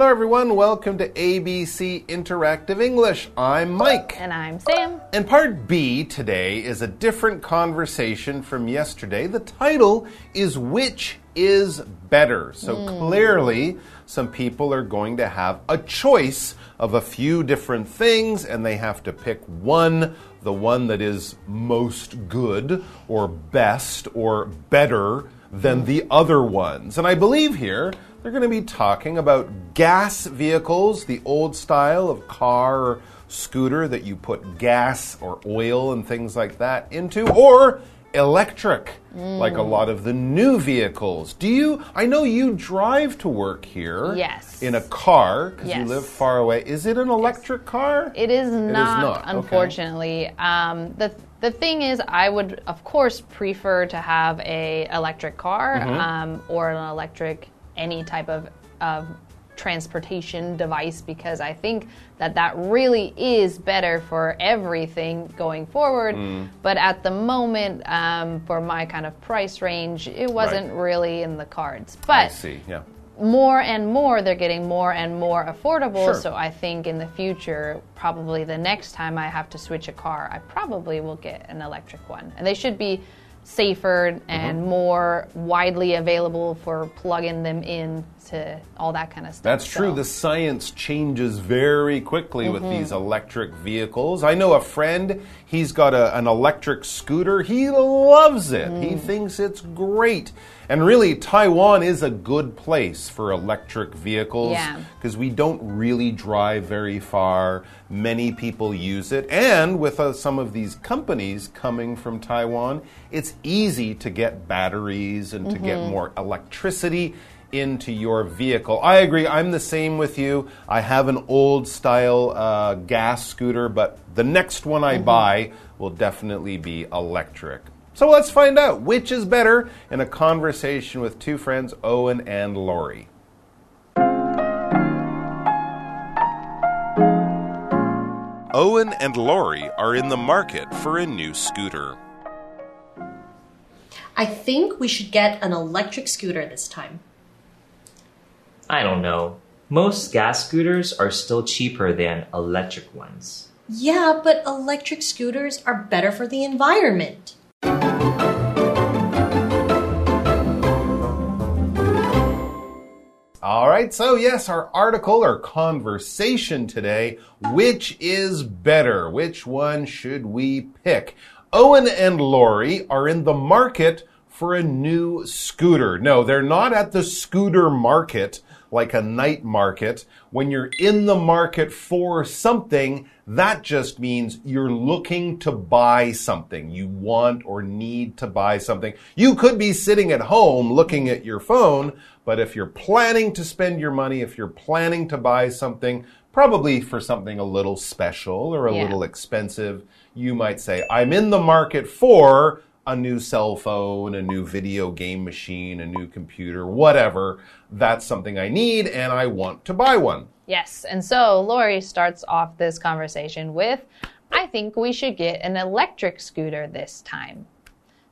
Hello, everyone. Welcome to ABC Interactive English. I'm Mike. And I'm Sam. And part B today is a different conversation from yesterday. The title is Which is Better? So Hmm. clearly, some people are going to have a choice of a few different things, and they have to pick one, the one that is most good, or best, or better than the other ones. And I believe here they're going to be talking about gas vehicles, the old style of car or scooter that you put gas or oil and things like that into, or electric, like a lot of the new vehicles. Do you? I know you drive to work here. Yes. In a car because you live far away. Is it an electric car? It is not, It is not, okay. unfortunately. Um, the the thing is, I would of course prefer to have a electric car Mm-hmm. um, or an electric any type of of transportation device because I think that that really is better for everything going forward. Mm. But at the moment, um, for my kind of price range, it wasn't really in the cards. But I see. Yeah. more and more they're getting more and more affordable Sure. so i think in the future probably the next time i have to switch a car i probably will get an electric one and they should be safer and Mm-hmm. more widely available for plugging them in to all that kind of stuff That's true. So- The science changes very quickly with Mm-hmm. these electric vehicles. I know a friend, he's got a, an electric scooter. He loves it, he Mm. thinks it's great. And really, Taiwan is a good place for electric vehicles Yeah. because we don't really drive very far. Many people use it. And with uh, some of these companies coming from Taiwan, it's easy to get batteries and to get Mm-hmm. more electricity into your vehicle. I agree. I'm the same with you. I have an old style uh, gas scooter, but the next one I buy will definitely be electric. So let's find out which is better in a conversation with two friends, Owen and Lori. Owen and Lori are in the market for a new scooter. I think we should get an electric scooter this time. I don't know. Most gas scooters are still cheaper than electric ones. Yeah, but electric scooters are better for the environment. All right, so yes, our article or conversation today which is better? Which one should we pick? Owen and Lori are in the market for a new scooter. No, they're not at the scooter market like a night market. When you're in the market for something, that just means you're looking to buy something. You want or need to buy something. You could be sitting at home looking at your phone, but if you're planning to spend your money, if you're planning to buy something, probably for something a little special or a Yeah. little expensive, you might say, I'm in the market for a new cell phone, a new video game machine, a new computer, whatever. That's something I need and I want to buy one. Yes. And so Lori starts off this conversation with I think we should get an electric scooter this time.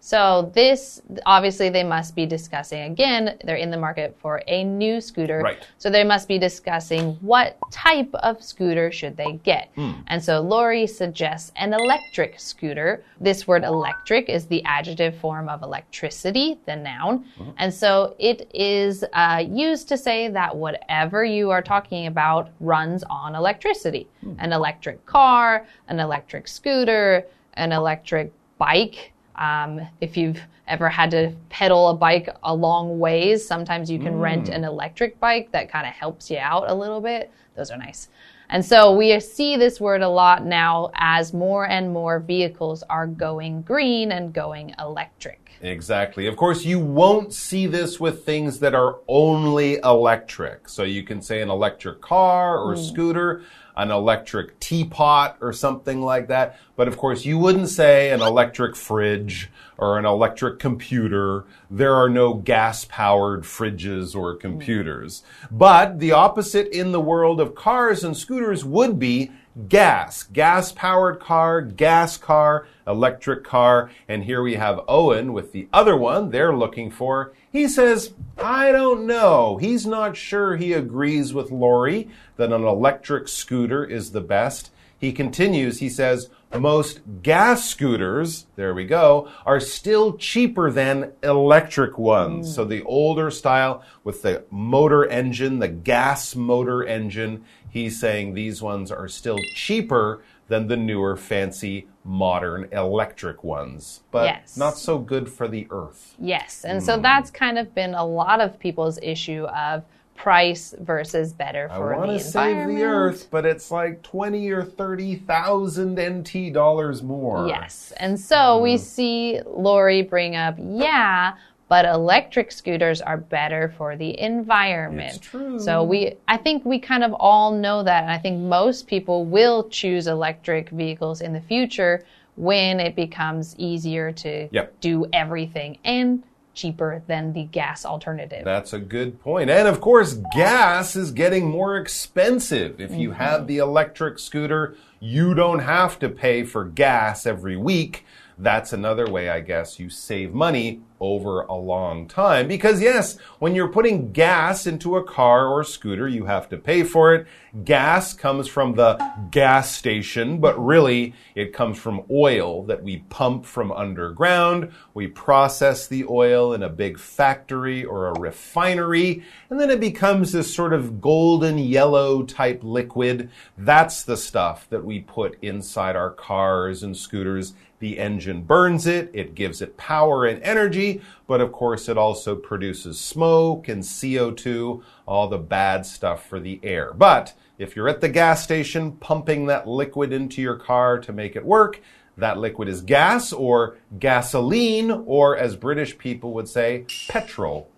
So, this obviously they must be discussing again, they're in the market for a new scooter. Right. So, they must be discussing what type of scooter should they get. Hmm. And so, Lori suggests an electric scooter. This word electric is the adjective form of electricity, the noun. Mm-hmm. And so, it is uh, used to say that whatever you are talking about runs on electricity hmm. an electric car, an electric scooter, an electric bike. Um, if you've ever had to pedal a bike a long ways, sometimes you can rent an electric bike that kind of helps you out a little bit. Those are nice. And so we see this word a lot now as more and more vehicles are going green and going electric. Exactly. Of course, you won't see this with things that are only electric. So you can say an electric car or scooter, an electric teapot or something like that. But of course, you wouldn't say an electric fridge or an electric computer. There are no gas powered fridges or computers. But the opposite in the world of cars and scooters would be gas, gas powered car, gas car, electric car. And here we have Owen with the other one they're looking for. He says, I don't know. He's not sure he agrees with Lori that an electric scooter is the best. He continues, he says, most gas scooters, there we go, are still cheaper than electric ones. Mm. So the older style with the motor engine, the gas motor engine, he's saying these ones are still cheaper than the newer fancy modern electric ones, but yes. not so good for the earth. Yes, and mm. so that's kind of been a lot of people's issue of price versus better for the environment. I want to save the earth, but it's like 20 or 30,000 NT dollars more. Yes. And so mm. we see Lori bring up, yeah, but electric scooters are better for the environment. It's true. So we I think we kind of all know that and I think most people will choose electric vehicles in the future when it becomes easier to yep. do everything. And cheaper than the gas alternative. That's a good point. And of course, gas is getting more expensive. If you mm -hmm. have the electric scooter, you don't have to pay for gas every week. That's another way, I guess, you save money over a long time. Because yes, when you're putting gas into a car or scooter, you have to pay for it. Gas comes from the gas station, but really it comes from oil that we pump from underground. We process the oil in a big factory or a refinery, and then it becomes this sort of golden yellow type liquid. That's the stuff that we put inside our cars and scooters the engine burns it, it gives it power and energy, but of course it also produces smoke and CO2, all the bad stuff for the air. But if you're at the gas station pumping that liquid into your car to make it work, that liquid is gas or gasoline, or as British people would say, petrol.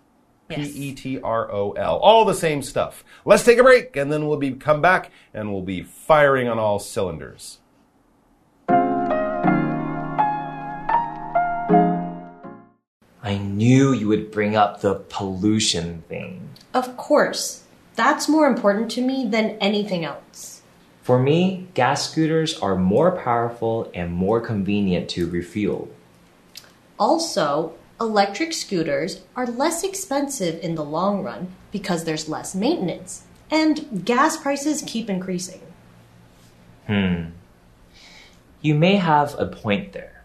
P E T R O L. All the same stuff. Let's take a break and then we'll be come back and we'll be firing on all cylinders. I knew you would bring up the pollution thing. Of course. That's more important to me than anything else. For me, gas scooters are more powerful and more convenient to refuel. Also, electric scooters are less expensive in the long run because there's less maintenance, and gas prices keep increasing. Hmm. You may have a point there.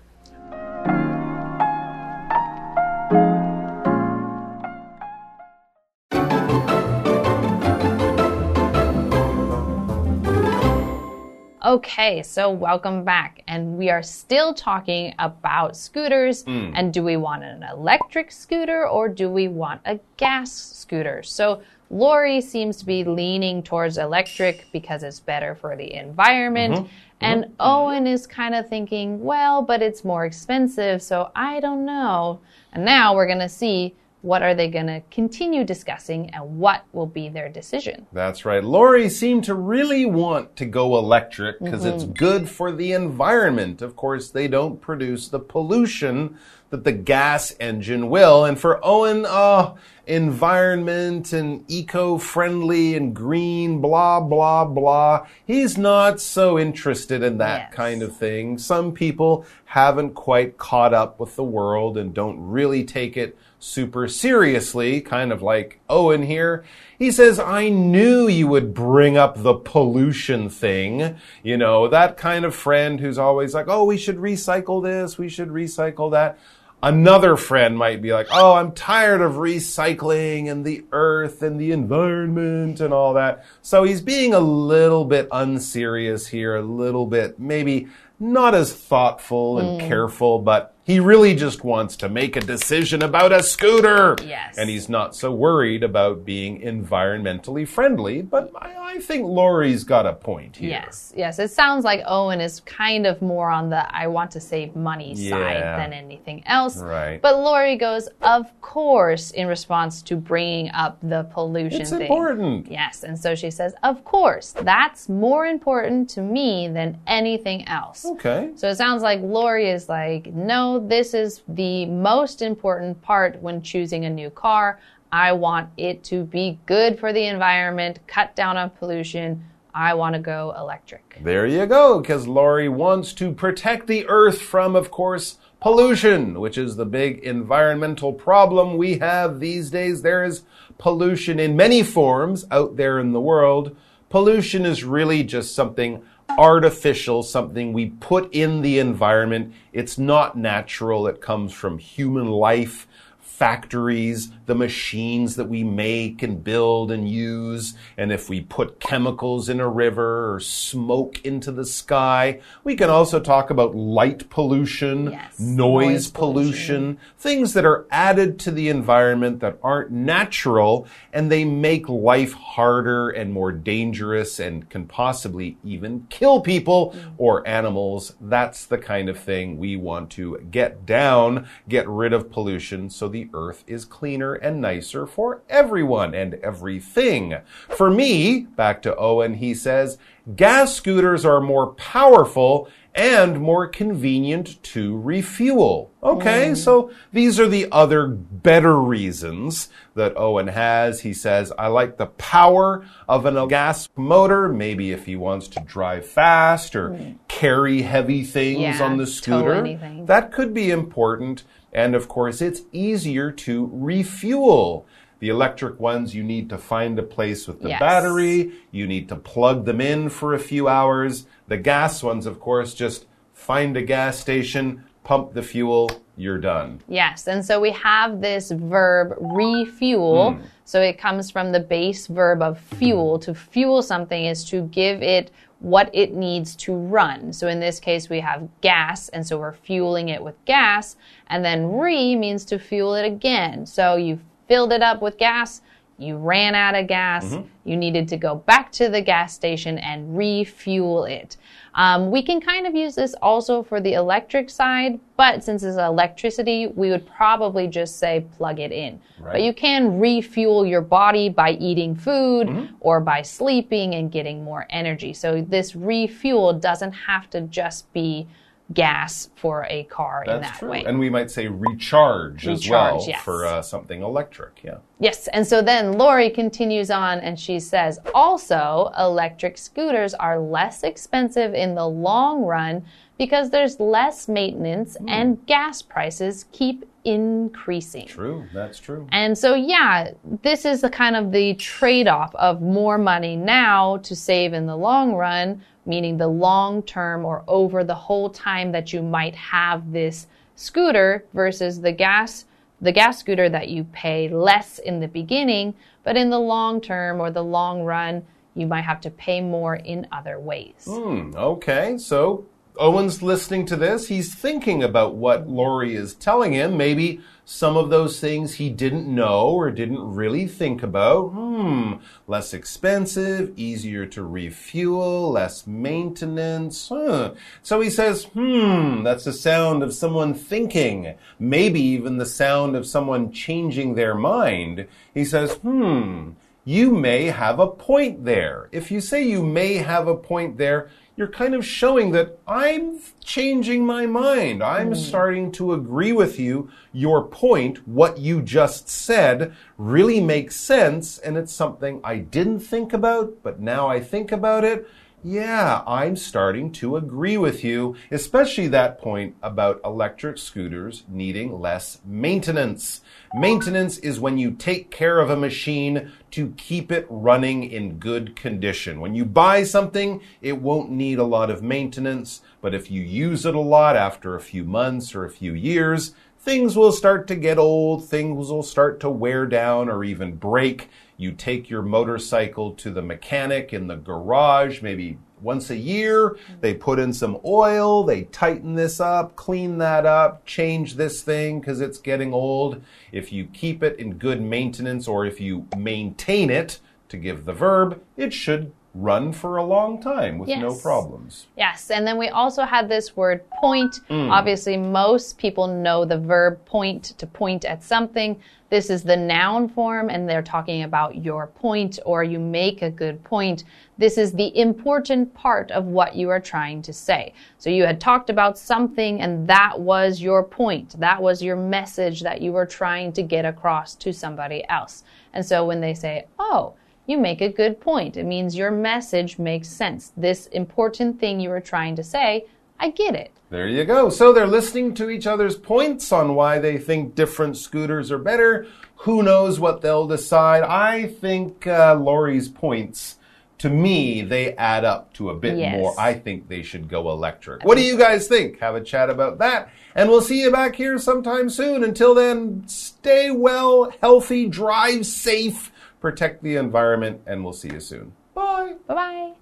Okay, so welcome back. And we are still talking about scooters. Mm. And do we want an electric scooter or do we want a gas scooter? So Lori seems to be leaning towards electric because it's better for the environment. Mm -hmm. And mm -hmm. Owen is kind of thinking, well, but it's more expensive, so I don't know. And now we're going to see what are they going to continue discussing and what will be their decision? That's right. Lori seemed to really want to go electric because mm -hmm. it's mm-hmm. good for the environment. Of course, they don't produce the pollution that the gas engine will. And for Owen, oh, environment and eco friendly and green, blah, blah, blah. He's not so interested in that yes. kind of thing. Some people haven't quite caught up with the world and don't really take it super seriously, kind of like Owen here. He says, I knew you would bring up the pollution thing. You know, that kind of friend who's always like, oh, we should recycle this, we should recycle that. Another friend might be like, oh, I'm tired of recycling and the earth and the environment and all that. So he's being a little bit unserious here, a little bit maybe not as thoughtful and mm. careful, but he really just wants to make a decision about a scooter. Yes. And he's not so worried about being environmentally friendly. But I, I, think Lori's got a point here. Yes, yes. It sounds like Owen is kind of more on the I want to save money yeah. side than anything else. Right. But Lori goes, of course, in response to bringing up the pollution it's thing. important. Yes. And so she says, of course, that's more important to me than anything else. Okay. So it sounds like Lori is like, no, this is the most important part when choosing a new car. I want it to be good for the environment, cut down on pollution. I want to go electric. There you go, because Lori wants to protect the earth from, of course, pollution, which is the big environmental problem we have these days. There is pollution in many forms out there in the world. Pollution is really just something artificial, something we put in the environment. It's not natural. It comes from human life factories, the machines that we make and build and use. And if we put chemicals in a river or smoke into the sky, we can also talk about light pollution, Yes, noise, noise pollution, pollution. things that are added to the environment that aren't natural and they make life harder and more dangerous and can possibly even kill people or animals. That's the kind of thing we want to get down, get rid of pollution so the earth is cleaner and nicer for everyone and everything. For me, back to Owen, he says, gas scooters are more powerful and more convenient to refuel. Okay, mm. so these are the other better reasons that Owen has. He says, I like the power of a gas motor, maybe if he wants to drive fast or hmm. carry heavy things Yeah, on the scooter. That could be important. And of course, it's easier to refuel. The electric ones, you need to find a place with the Yes. battery. You need to plug them in for a few hours. The gas ones, of course, just find a gas station, pump the fuel, you're done. Yes, and so we have this verb refuel. Hmm. So it comes from the base verb of fuel. To fuel something is to give it what it needs to run. So in this case, we have gas, and so we're fueling it with gas. And then re means to fuel it again. So you filled it up with gas. You ran out of gas. Mm-hmm. You needed to go back to the gas station and refuel it. Um, we can kind of use this also for the electric side, but since it's electricity, we would probably just say plug it in. But you can refuel your body by eating food or by sleeping and getting more energy. So this refuel doesn't have to just be gas for a car in that true. way. And we might say recharge, as well yes. for uh, something electric. Yeah. Yes, and so then Lori continues on and she says, also, electric scooters are less expensive in the long run because there's less maintenance Hmm. and gas prices keep increasing. True. That's true. And so, yeah, this is the kind of the trade off of more money now to save in the long run, meaning the long term or over the whole time that you might have this scooter versus the gas the gas scooter that you pay less in the beginning, but in the long term or the long run, you might have to pay more in other ways. Hmm, okay, so Owen's listening to this. He's thinking about what Lori is telling him. Maybe some of those things he didn't know or didn't really think about. Hmm, less expensive, easier to refuel, less maintenance. Huh. So he says, hmm, that's the sound of someone thinking. Maybe even the sound of someone changing their mind. He says, hmm, you may have a point there. If you say you may have a point there, you're kind of showing that I'm changing my mind. I'm hmm. starting to agree with you. Your point, what you just said, really makes sense, and it's something I didn't think about, but now I think about it. Yeah, I'm starting to agree with you, especially that point about electric scooters needing less maintenance. Maintenance is when you take care of a machine to keep it running in good condition. When you buy something, it won't need a lot of maintenance, but if you use it a lot after a few months or a few years, things will start to get old, things will start to wear down or even break. You take your motorcycle to the mechanic in the garage, maybe once a year. They put in some oil, they tighten this up, clean that up, change this thing because it's getting old. If you keep it in good maintenance or if you maintain it, to give the verb, it should run for a long time with no problems. Yes, and then we also had this word point. Mm. Obviously, most people know the verb point to point at something. This is the noun form, and they're talking about your point or you make a good point. This is the important part of what you are trying to say. So you had talked about something, and that was your point. That was your message that you were trying to get across to somebody else. And so when they say, oh, you make a good point. It means your message makes sense. This important thing you were trying to say, I get it. There you go. So they're listening to each other's points on why they think different scooters are better. Who knows what they'll decide? I think uh, Lori's points to me, they add up to a bit Yes. more. I think they should go electric. What do you guys think? Have a chat about that. And we'll see you back here sometime soon. Until then, stay well, healthy, drive safe, protect the environment, and we'll see you soon. Bye. Bye bye.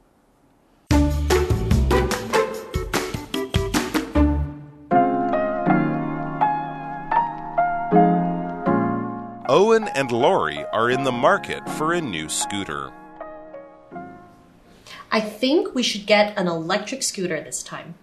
Owen and Lori are in the market for a new scooter. I think we should get an electric scooter this time.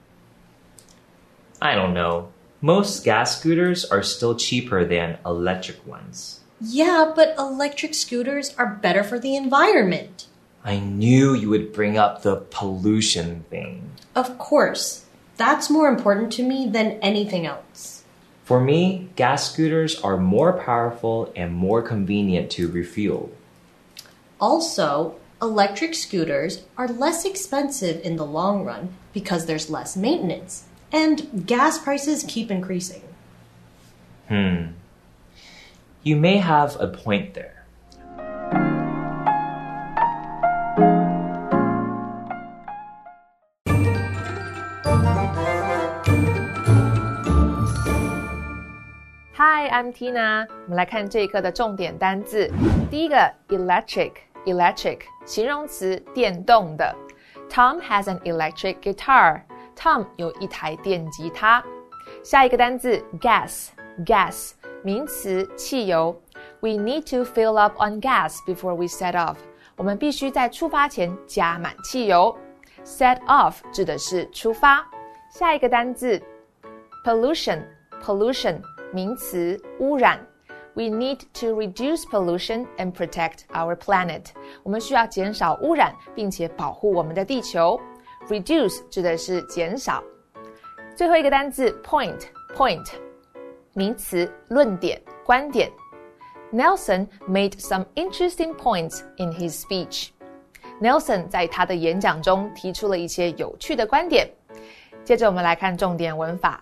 I don't know. Most gas scooters are still cheaper than electric ones. Yeah, but electric scooters are better for the environment. I knew you would bring up the pollution thing. Of course. That's more important to me than anything else. For me, gas scooters are more powerful and more convenient to refuel. Also, electric scooters are less expensive in the long run because there's less maintenance. And gas prices keep increasing. Hmm. You may have a point there. Hi, I'm Tina。我们来看这一课的重点单字。第一个，electric，electric，形容词，电动的。Tom has an electric guitar. Tom 有一台电吉他。下一个单字，gas，gas， 名词，汽油。We need to fill up on gas before we set off. 我们必须在出发前加满汽油。Set off 指的是出发。下一个单字，pollution，pollution。名词，污染。We need to reduce pollution and protect our planet. 我们需要减少污染，并且保护我们的地球。Reduce 指的是减少。最后一个单词 point，point， 名词，论点、观点。Nelson made some interesting points in his speech. Nelson 在他的演讲中提出了一些有趣的观点。接着我们来看重点文法。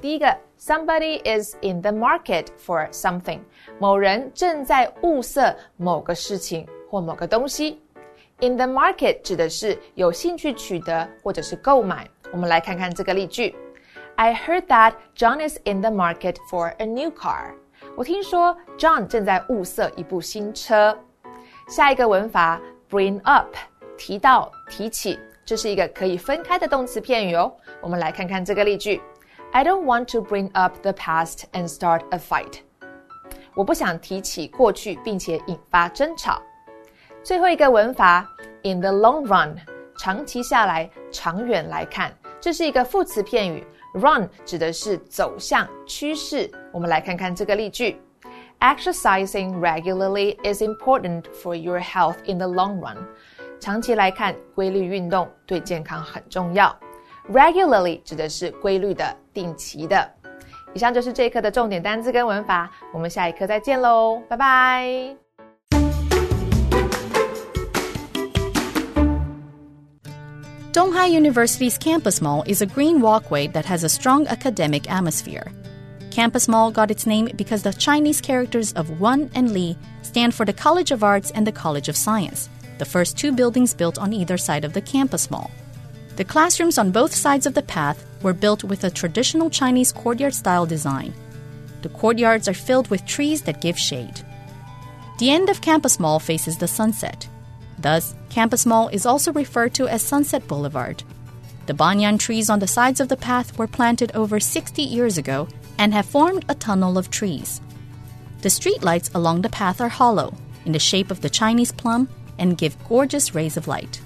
第一个，somebody is in the market for something，某人正在物色某个事情或某个东西。In the market 指的是有兴趣取得或者是购买。我们来看看这个例句 ：I heard that John is in the market for a new car。我听说 John 正在物色一部新车。下一个文法，bring up，提到、提起，这是一个可以分开的动词片语哦。我们来看看这个例句。I don't want to bring up the past and start a fight. 我不想提起过去，并且引发争吵。最后一个文法，in the long run，长期下来，长远来看，这是一个副词片语。 Run 指的是走向、趋势。我们来看看这个例句：Exercising regularly is important for your health in the long run. 长期来看，规律运动对健康很重要。Regularly 指的是规律的、定期的。以上就是这一课的重点单词跟文法，我们下一课再见喽，拜拜。Tunghai University's Campus Mall is a green walkway that has a strong academic atmosphere. Campus Mall got its name because the Chinese characters of Wan and Li stand for the College of Arts and the College of Science, the first two buildings built on either side of the campus mall. The classrooms on both sides of the path were built with a traditional Chinese courtyard style design. The courtyards are filled with trees that give shade. The end of Campus Mall faces the sunset. Thus, Campus Mall is also referred to as Sunset Boulevard. The banyan trees on the sides of the path were planted over 60 years ago and have formed a tunnel of trees. The streetlights along the path are hollow, in the shape of the Chinese plum, and give gorgeous rays of light.